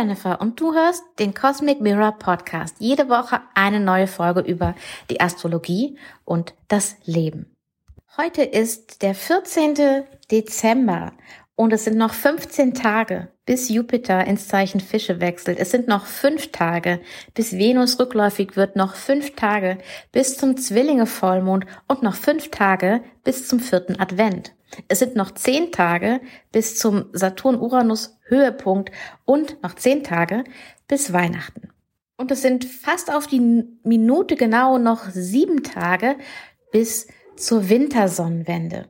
Jennifer und du hörst den Cosmic Mirror Podcast. Jede Woche eine neue Folge über die Astrologie und das Leben. Heute ist der 14. Dezember und es sind noch 15 Tage, bis Jupiter ins Zeichen Fische wechselt. Es sind noch fünf Tage, bis Venus rückläufig wird, noch fünf Tage bis zum Zwillinge Vollmond und noch fünf Tage bis zum vierten Advent. Es sind noch zehn Tage bis zum Saturn-Uranus Höhepunkt und noch zehn Tage bis Weihnachten. Und es sind fast auf die Minute genau noch sieben Tage bis zur Wintersonnenwende.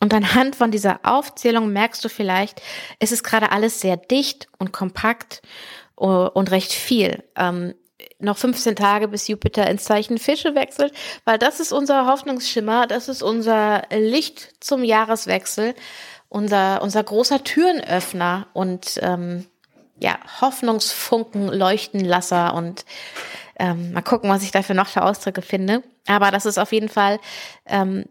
Und anhand von dieser Aufzählung merkst du vielleicht, es ist gerade alles sehr dicht und kompakt und recht viel. Noch 15 Tage, bis Jupiter ins Zeichen Fische wechselt, weil das ist unser Hoffnungsschimmer, das ist unser Licht zum Jahreswechsel, unser, unser großer Türenöffner und ähm, ja, Hoffnungsfunken, Leuchtenlasser und ähm, mal gucken, was ich dafür noch für Ausdrücke finde. Aber das ist auf jeden Fall ähm,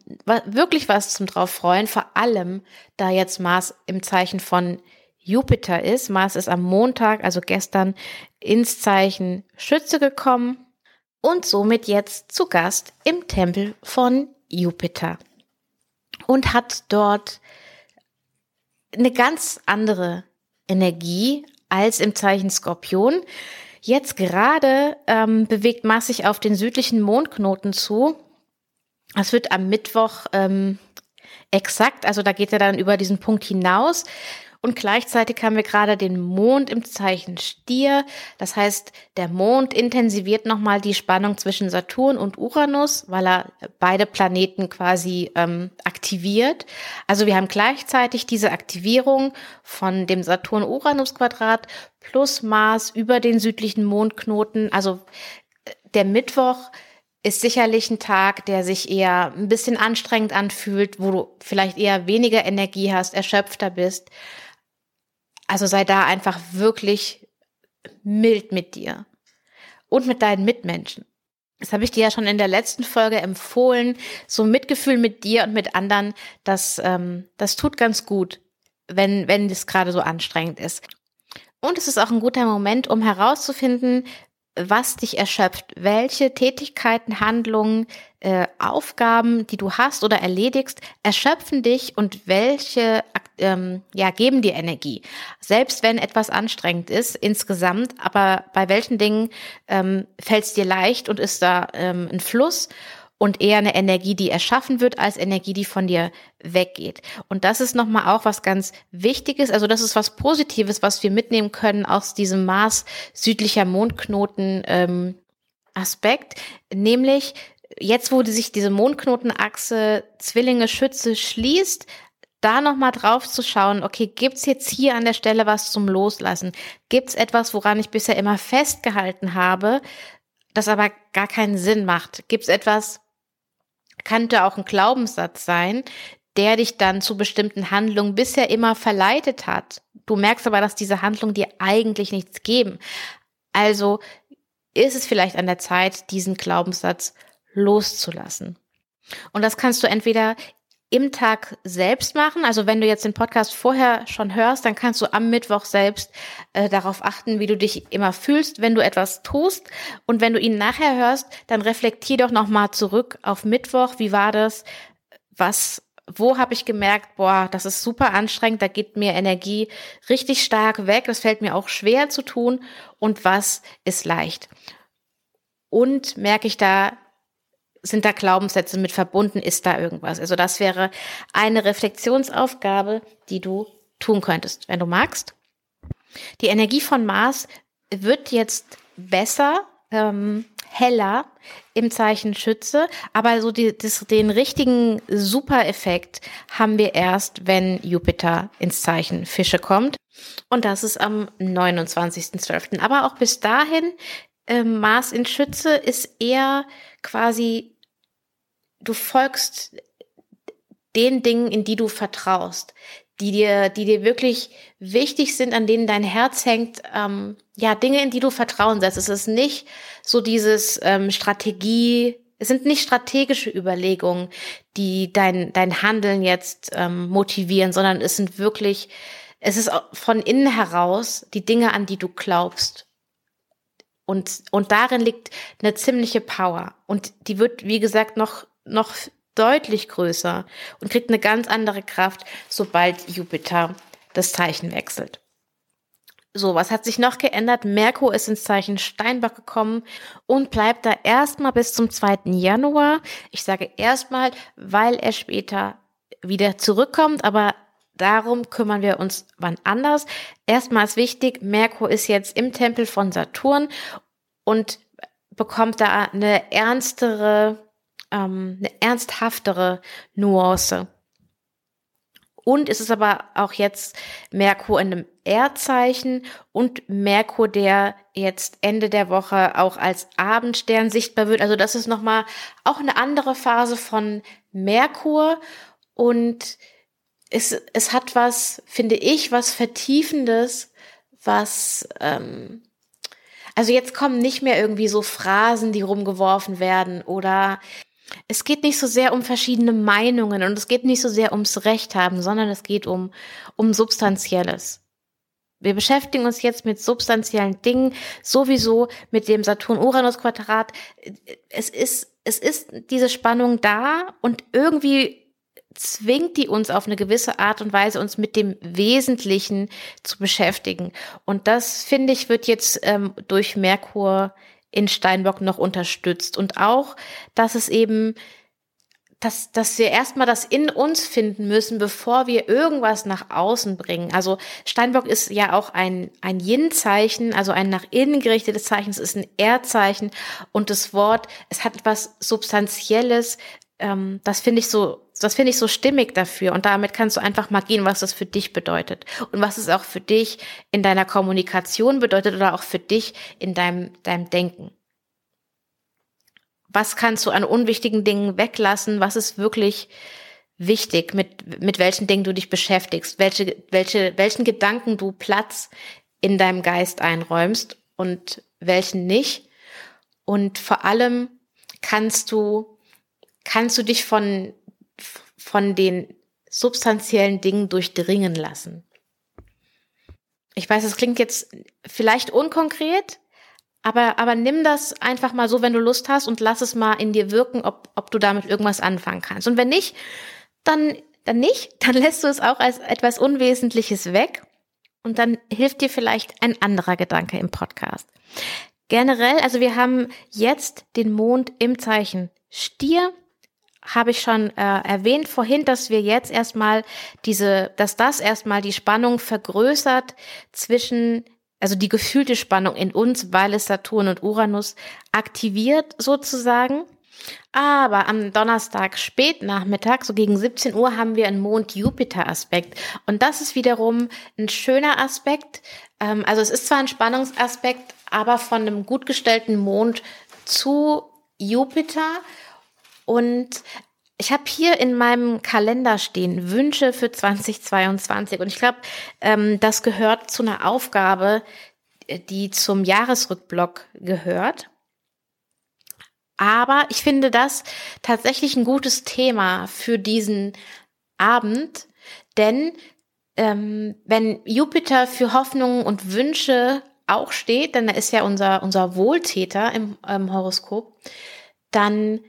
wirklich was zum drauf freuen, vor allem da jetzt Mars im Zeichen von Jupiter ist. Mars ist am Montag, also gestern, ins Zeichen Schütze gekommen und somit jetzt zu Gast im Tempel von Jupiter und hat dort eine ganz andere Energie als im Zeichen Skorpion. Jetzt gerade ähm, bewegt Mars sich auf den südlichen Mondknoten zu. Das wird am Mittwoch ähm, exakt, also da geht er dann über diesen Punkt hinaus. Und gleichzeitig haben wir gerade den Mond im Zeichen Stier. Das heißt, der Mond intensiviert nochmal die Spannung zwischen Saturn und Uranus, weil er beide Planeten quasi ähm, aktiviert. Also wir haben gleichzeitig diese Aktivierung von dem Saturn-Uranus-Quadrat plus Mars über den südlichen Mondknoten. Also äh, der Mittwoch ist sicherlich ein Tag, der sich eher ein bisschen anstrengend anfühlt, wo du vielleicht eher weniger Energie hast, erschöpfter bist. Also sei da einfach wirklich mild mit dir und mit deinen Mitmenschen. Das habe ich dir ja schon in der letzten Folge empfohlen. So Mitgefühl mit dir und mit anderen, das, ähm, das tut ganz gut, wenn, wenn es gerade so anstrengend ist. Und es ist auch ein guter Moment, um herauszufinden, was dich erschöpft, welche Tätigkeiten, Handlungen, äh, Aufgaben, die du hast oder erledigst, erschöpfen dich und welche ähm, ja geben dir Energie. Selbst wenn etwas anstrengend ist insgesamt, aber bei welchen Dingen ähm, fällt es dir leicht und ist da ähm, ein Fluss und eher eine Energie, die erschaffen wird, als Energie, die von dir weggeht. Und das ist nochmal auch was ganz Wichtiges. Also das ist was Positives, was wir mitnehmen können aus diesem Mars südlicher Mondknoten ähm, Aspekt, nämlich jetzt, wo sich diese Mondknotenachse Zwillinge Schütze schließt, da nochmal drauf zu schauen, okay, gibt's jetzt hier an der Stelle was zum Loslassen? Gibt's etwas, woran ich bisher immer festgehalten habe, das aber gar keinen Sinn macht? Gibt's etwas, könnte auch ein Glaubenssatz sein, der dich dann zu bestimmten Handlungen bisher immer verleitet hat. Du merkst aber, dass diese Handlungen dir eigentlich nichts geben. Also ist es vielleicht an der Zeit, diesen Glaubenssatz loszulassen. Und das kannst du entweder im Tag selbst machen. Also wenn du jetzt den Podcast vorher schon hörst, dann kannst du am Mittwoch selbst äh, darauf achten, wie du dich immer fühlst, wenn du etwas tust. Und wenn du ihn nachher hörst, dann reflektier doch nochmal zurück auf Mittwoch. Wie war das? Was, wo habe ich gemerkt, boah, das ist super anstrengend, da geht mir Energie richtig stark weg. Das fällt mir auch schwer zu tun. Und was ist leicht? Und merke ich da sind da Glaubenssätze mit verbunden? Ist da irgendwas? Also das wäre eine Reflexionsaufgabe, die du tun könntest, wenn du magst. Die Energie von Mars wird jetzt besser, ähm, heller im Zeichen Schütze, aber so die, das, den richtigen Super-Effekt haben wir erst, wenn Jupiter ins Zeichen Fische kommt. Und das ist am 29.12. Aber auch bis dahin, äh, Mars in Schütze ist eher quasi du folgst den Dingen, in die du vertraust, die dir, die dir wirklich wichtig sind, an denen dein Herz hängt, ähm, ja, Dinge, in die du Vertrauen setzt. Es ist nicht so dieses ähm, Strategie, es sind nicht strategische Überlegungen, die dein, dein Handeln jetzt ähm, motivieren, sondern es sind wirklich es ist von innen heraus die Dinge, an die du glaubst. Und, und darin liegt eine ziemliche Power. Und die wird, wie gesagt, noch, noch deutlich größer und kriegt eine ganz andere Kraft, sobald Jupiter das Zeichen wechselt. So, was hat sich noch geändert? Merkur ist ins Zeichen Steinbock gekommen und bleibt da erstmal bis zum 2. Januar. Ich sage erstmal, weil er später wieder zurückkommt, aber darum kümmern wir uns wann anders. Erstmal ist wichtig, Merkur ist jetzt im Tempel von Saturn und bekommt da eine ernstere, ähm, eine ernsthaftere Nuance. Und es ist aber auch jetzt Merkur in einem Erdzeichen und Merkur, der jetzt Ende der Woche auch als Abendstern sichtbar wird. Also das ist nochmal auch eine andere Phase von Merkur und es, es hat was, finde ich, was Vertiefendes, was, ähm, also jetzt kommen nicht mehr irgendwie so Phrasen, die rumgeworfen werden oder es geht nicht so sehr um verschiedene Meinungen und es geht nicht so sehr ums Recht haben, sondern es geht um, um Substanzielles. Wir beschäftigen uns jetzt mit substanziellen Dingen, sowieso mit dem Saturn-Uranus-Quadrat. Es ist, es ist diese Spannung da und irgendwie zwingt die uns auf eine gewisse Art und Weise, uns mit dem Wesentlichen zu beschäftigen. Und das, finde ich, wird jetzt ähm, durch Merkur in Steinbock noch unterstützt. Und auch, dass es eben, dass, dass wir erstmal das in uns finden müssen, bevor wir irgendwas nach außen bringen. Also Steinbock ist ja auch ein, ein Yin-Zeichen, also ein nach innen gerichtetes Zeichen. Es ist ein Erdzeichen. Und das Wort, es hat etwas Substanzielles. Ähm, das finde ich so das finde ich so stimmig dafür. Und damit kannst du einfach mal gehen, was das für dich bedeutet. Und was es auch für dich in deiner Kommunikation bedeutet oder auch für dich in deinem, deinem Denken. Was kannst du an unwichtigen Dingen weglassen? Was ist wirklich wichtig, mit, mit welchen Dingen du dich beschäftigst? Welche, welche, welchen Gedanken du Platz in deinem Geist einräumst und welchen nicht? Und vor allem kannst du, kannst du dich von von den substanziellen Dingen durchdringen lassen. Ich weiß, es klingt jetzt vielleicht unkonkret, aber, aber nimm das einfach mal so, wenn du Lust hast und lass es mal in dir wirken, ob, ob du damit irgendwas anfangen kannst. Und wenn nicht, dann, dann nicht, dann lässt du es auch als etwas Unwesentliches weg und dann hilft dir vielleicht ein anderer Gedanke im Podcast. Generell, also wir haben jetzt den Mond im Zeichen Stier habe ich schon äh, erwähnt vorhin, dass wir jetzt erstmal diese, dass das erstmal die Spannung vergrößert zwischen, also die gefühlte Spannung in uns, weil es Saturn und Uranus aktiviert sozusagen. Aber am Donnerstag spätnachmittag, so gegen 17 Uhr, haben wir einen Mond-Jupiter-Aspekt. Und das ist wiederum ein schöner Aspekt. Ähm, also es ist zwar ein Spannungsaspekt, aber von einem gut gestellten Mond zu Jupiter. Und ich habe hier in meinem Kalender stehen Wünsche für 2022 und ich glaube, ähm, das gehört zu einer Aufgabe, die zum Jahresrückblock gehört. Aber ich finde das tatsächlich ein gutes Thema für diesen Abend, denn ähm, wenn Jupiter für Hoffnungen und Wünsche auch steht, denn er ist ja unser, unser Wohltäter im, im Horoskop, dann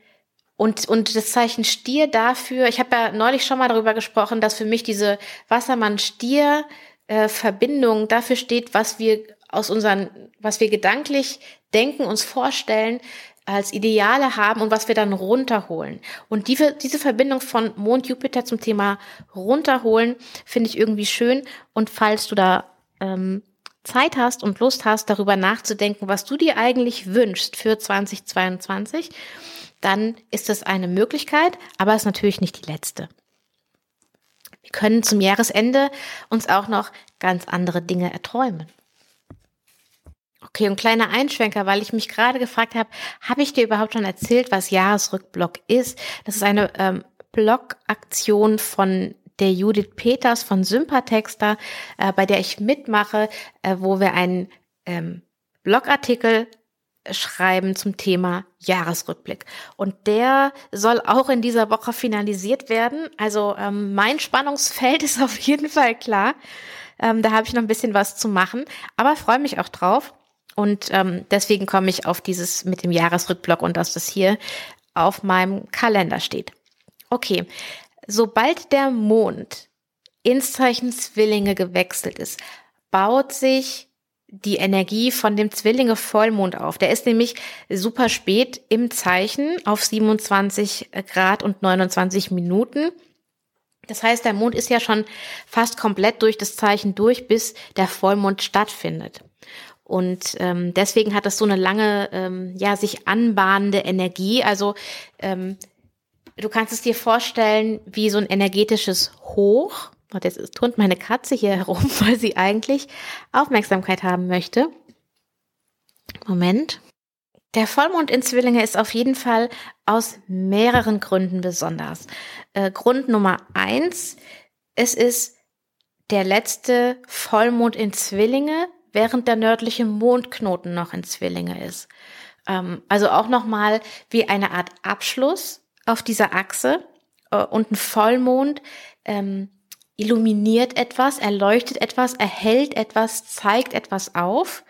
und, und das Zeichen Stier dafür, ich habe ja neulich schon mal darüber gesprochen, dass für mich diese Wassermann-Stier-Verbindung dafür steht, was wir aus unseren, was wir gedanklich denken, uns vorstellen, als Ideale haben und was wir dann runterholen. Und diese, diese Verbindung von Mond Jupiter zum Thema runterholen finde ich irgendwie schön. Und falls du da ähm, Zeit hast und Lust hast, darüber nachzudenken, was du dir eigentlich wünschst für 2022, dann ist das eine Möglichkeit, aber ist natürlich nicht die letzte. Wir können zum Jahresende uns auch noch ganz andere Dinge erträumen. Okay, und kleiner Einschwenker, weil ich mich gerade gefragt habe, habe ich dir überhaupt schon erzählt, was Jahresrückblock ist? Das ist eine ähm, Blogaktion von der Judith Peters von Sympatexter, äh, bei der ich mitmache, äh, wo wir einen ähm, Blogartikel schreiben zum Thema Jahresrückblick. Und der soll auch in dieser Woche finalisiert werden. Also ähm, mein Spannungsfeld ist auf jeden Fall klar. Ähm, da habe ich noch ein bisschen was zu machen, aber freue mich auch drauf. Und ähm, deswegen komme ich auf dieses mit dem Jahresrückblock und dass das hier auf meinem Kalender steht. Okay, sobald der Mond ins Zeichen Zwillinge gewechselt ist, baut sich die Energie von dem Zwillinge Vollmond auf. Der ist nämlich super spät im Zeichen auf 27 Grad und 29 Minuten. Das heißt, der Mond ist ja schon fast komplett durch das Zeichen durch, bis der Vollmond stattfindet. Und ähm, deswegen hat das so eine lange, ähm, ja, sich anbahnende Energie. Also ähm, du kannst es dir vorstellen wie so ein energetisches Hoch. Und jetzt turnt meine Katze hier herum, weil sie eigentlich Aufmerksamkeit haben möchte. Moment. Der Vollmond in Zwillinge ist auf jeden Fall aus mehreren Gründen besonders. Äh, Grund Nummer eins, es ist der letzte Vollmond in Zwillinge, während der nördliche Mondknoten noch in Zwillinge ist. Ähm, also auch nochmal wie eine Art Abschluss auf dieser Achse äh, und ein Vollmond ähm, illuminiert etwas, erleuchtet etwas, erhält etwas, zeigt etwas auf,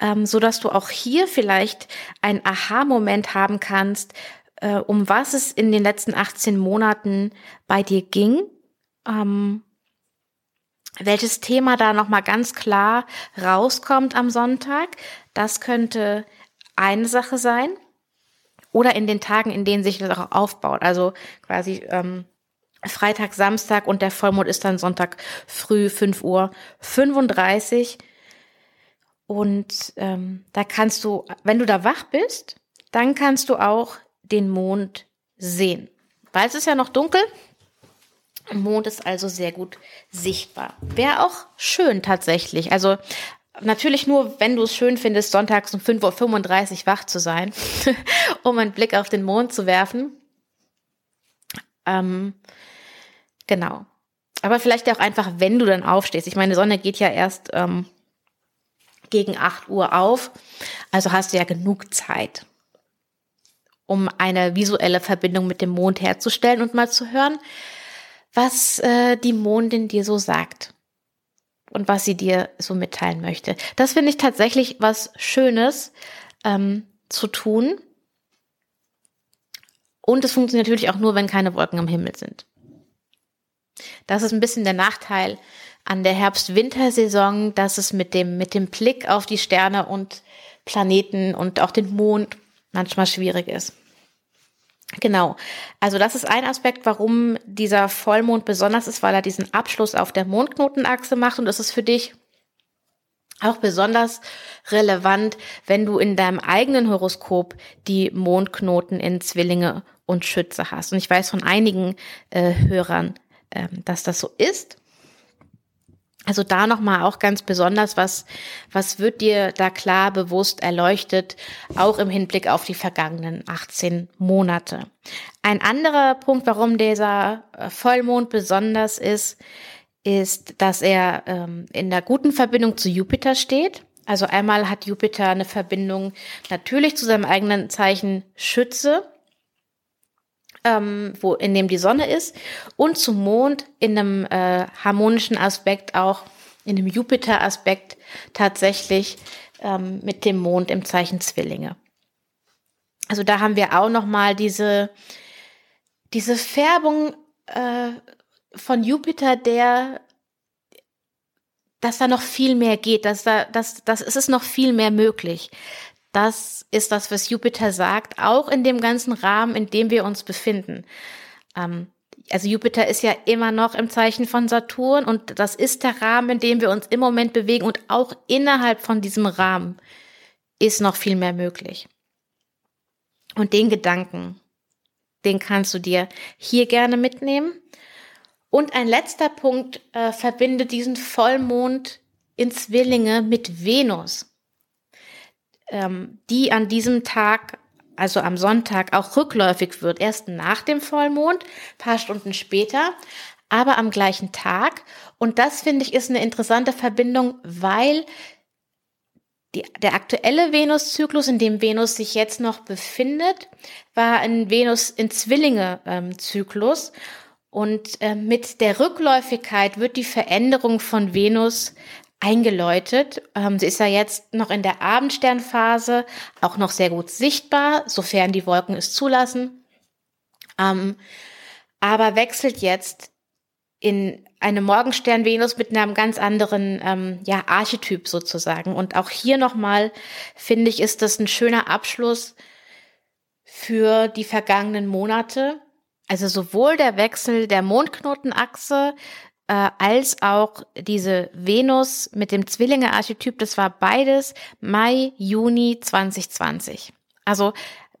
ähm, so dass du auch hier vielleicht ein Aha-Moment haben kannst, äh, um was es in den letzten 18 Monaten bei dir ging, ähm, welches Thema da nochmal ganz klar rauskommt am Sonntag. Das könnte eine Sache sein. Oder in den Tagen, in denen sich das auch aufbaut. Also quasi ähm, Freitag, Samstag und der Vollmond ist dann Sonntag früh 5 Uhr 35. Und ähm, da kannst du, wenn du da wach bist, dann kannst du auch den Mond sehen. Weil es ist ja noch dunkel. Mond ist also sehr gut sichtbar. Wäre auch schön tatsächlich. Also natürlich nur, wenn du es schön findest, sonntags um 5.35 Uhr wach zu sein, um einen Blick auf den Mond zu werfen. Ähm, Genau. Aber vielleicht auch einfach, wenn du dann aufstehst. Ich meine, die Sonne geht ja erst ähm, gegen 8 Uhr auf. Also hast du ja genug Zeit, um eine visuelle Verbindung mit dem Mond herzustellen und mal zu hören, was äh, die Mondin dir so sagt und was sie dir so mitteilen möchte. Das finde ich tatsächlich was Schönes ähm, zu tun. Und es funktioniert natürlich auch nur, wenn keine Wolken am Himmel sind. Das ist ein bisschen der Nachteil an der Herbst-Wintersaison, dass es mit dem, mit dem Blick auf die Sterne und Planeten und auch den Mond manchmal schwierig ist. Genau. Also das ist ein Aspekt, warum dieser Vollmond besonders ist, weil er diesen Abschluss auf der Mondknotenachse macht und das ist für dich auch besonders relevant, wenn du in deinem eigenen Horoskop die Mondknoten in Zwillinge und Schütze hast. Und ich weiß von einigen äh, Hörern, ähm, dass das so ist. Also da nochmal auch ganz besonders, was, was wird dir da klar bewusst erleuchtet, auch im Hinblick auf die vergangenen 18 Monate. Ein anderer Punkt, warum dieser äh, Vollmond besonders ist, ist, dass er ähm, in der guten Verbindung zu Jupiter steht. Also einmal hat Jupiter eine Verbindung natürlich zu seinem eigenen Zeichen Schütze, ähm, wo, in dem die Sonne ist, und zum Mond in einem äh, harmonischen Aspekt auch, in einem Jupiter-Aspekt tatsächlich ähm, mit dem Mond im Zeichen Zwillinge. Also da haben wir auch noch mal diese diese Färbung äh, von Jupiter, der dass da noch viel mehr geht, dass da, dass, das ist es noch viel mehr möglich. Das ist das, was Jupiter sagt, auch in dem ganzen Rahmen, in dem wir uns befinden. Ähm, also Jupiter ist ja immer noch im Zeichen von Saturn und das ist der Rahmen, in dem wir uns im Moment bewegen und auch innerhalb von diesem Rahmen ist noch viel mehr möglich. Und den Gedanken, den kannst du dir hier gerne mitnehmen. Und ein letzter Punkt äh, verbindet diesen Vollmond in Zwillinge mit Venus ähm, die an diesem Tag, also am Sonntag, auch rückläufig wird. Erst nach dem Vollmond, paar Stunden später, aber am gleichen Tag. Und das finde ich ist eine interessante Verbindung, weil die, der aktuelle Venuszyklus, in dem Venus sich jetzt noch befindet, war ein Venus in Zwillinge-Zyklus. Ähm, Und äh, mit der Rückläufigkeit wird die Veränderung von Venus eingeläutet. Ähm, sie ist ja jetzt noch in der Abendsternphase, auch noch sehr gut sichtbar, sofern die Wolken es zulassen. Ähm, aber wechselt jetzt in eine Morgenstern-Venus mit einem ganz anderen ähm, ja, Archetyp sozusagen. Und auch hier nochmal, finde ich, ist das ein schöner Abschluss für die vergangenen Monate. Also sowohl der Wechsel der Mondknotenachse äh, als auch diese Venus mit dem Zwillinge-Archetyp, das war beides Mai, Juni 2020. Also,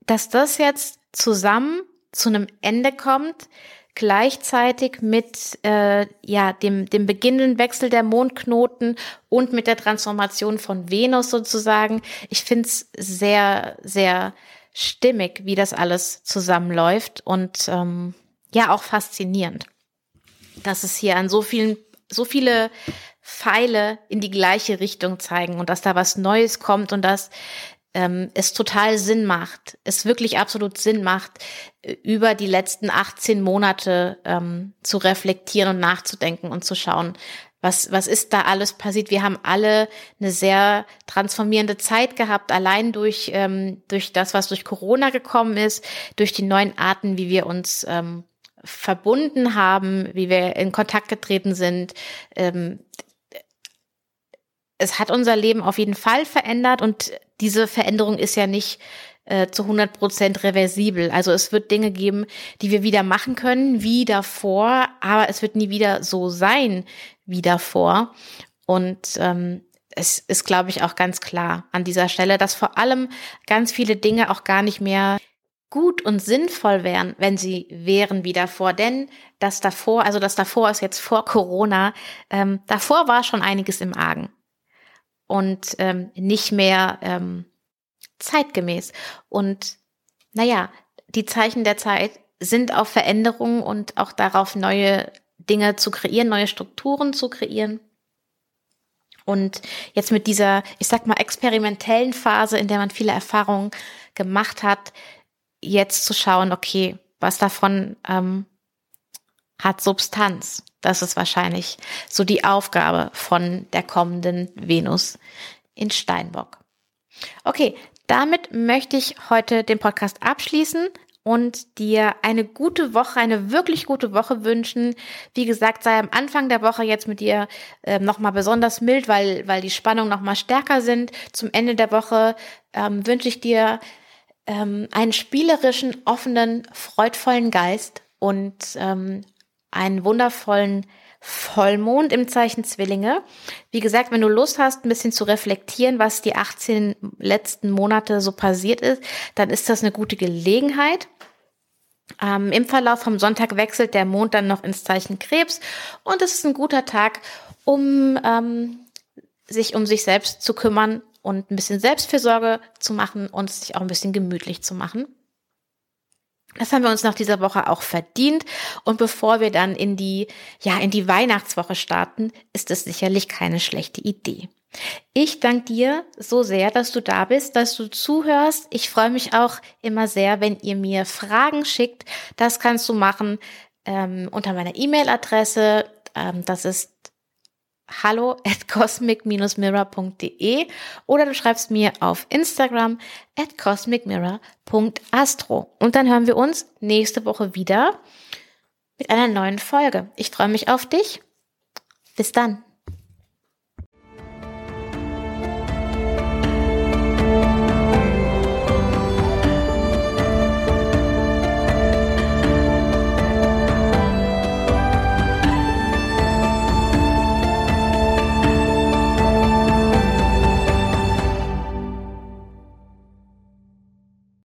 dass das jetzt zusammen zu einem Ende kommt, gleichzeitig mit äh, ja dem dem beginnenden Wechsel der Mondknoten und mit der Transformation von Venus sozusagen. Ich finde es sehr sehr stimmig, wie das alles zusammenläuft und ähm, ja auch faszinierend dass es hier an so vielen, so viele Pfeile in die gleiche Richtung zeigen und dass da was Neues kommt und dass ähm, es total Sinn macht, es wirklich absolut Sinn macht, äh, über die letzten 18 Monate ähm, zu reflektieren und nachzudenken und zu schauen, was, was ist da alles passiert? Wir haben alle eine sehr transformierende Zeit gehabt, allein durch, ähm, durch das, was durch Corona gekommen ist, durch die neuen Arten, wie wir uns ähm, verbunden haben, wie wir in Kontakt getreten sind. Ähm, es hat unser Leben auf jeden Fall verändert und diese Veränderung ist ja nicht äh, zu 100 Prozent reversibel. Also es wird Dinge geben, die wir wieder machen können, wie davor, aber es wird nie wieder so sein wie davor. Und ähm, es ist, glaube ich, auch ganz klar an dieser Stelle, dass vor allem ganz viele Dinge auch gar nicht mehr gut und sinnvoll wären, wenn sie wären wie davor. Denn das davor, also das davor ist jetzt vor Corona, ähm, davor war schon einiges im Argen und ähm, nicht mehr ähm, zeitgemäß. Und naja, die Zeichen der Zeit sind auf Veränderungen und auch darauf, neue Dinge zu kreieren, neue Strukturen zu kreieren. Und jetzt mit dieser, ich sag mal, experimentellen Phase, in der man viele Erfahrungen gemacht hat, jetzt zu schauen, okay, was davon ähm, hat Substanz. Das ist wahrscheinlich so die Aufgabe von der kommenden Venus in Steinbock. Okay, damit möchte ich heute den Podcast abschließen und dir eine gute Woche, eine wirklich gute Woche wünschen. Wie gesagt, sei am Anfang der Woche jetzt mit dir äh, nochmal besonders mild, weil, weil die Spannungen nochmal stärker sind. Zum Ende der Woche ähm, wünsche ich dir ähm, einen spielerischen, offenen, freudvollen Geist und ähm, einen wundervollen Vollmond im Zeichen Zwillinge. Wie gesagt, wenn du Lust hast, ein bisschen zu reflektieren, was die 18 letzten Monate so passiert ist, dann ist das eine gute Gelegenheit. Ähm, Im Verlauf vom Sonntag wechselt der Mond dann noch ins Zeichen Krebs und es ist ein guter Tag, um ähm, sich um sich selbst zu kümmern und ein bisschen Selbstfürsorge zu machen und sich auch ein bisschen gemütlich zu machen. Das haben wir uns nach dieser Woche auch verdient. Und bevor wir dann in die, ja, in die Weihnachtswoche starten, ist es sicherlich keine schlechte Idee. Ich danke dir so sehr, dass du da bist, dass du zuhörst. Ich freue mich auch immer sehr, wenn ihr mir Fragen schickt. Das kannst du machen ähm, unter meiner E-Mail-Adresse. Ähm, das ist hallo at cosmic-mirror.de oder du schreibst mir auf Instagram at cosmicmirror.astro. Und dann hören wir uns nächste Woche wieder mit einer neuen Folge. Ich freue mich auf dich. Bis dann.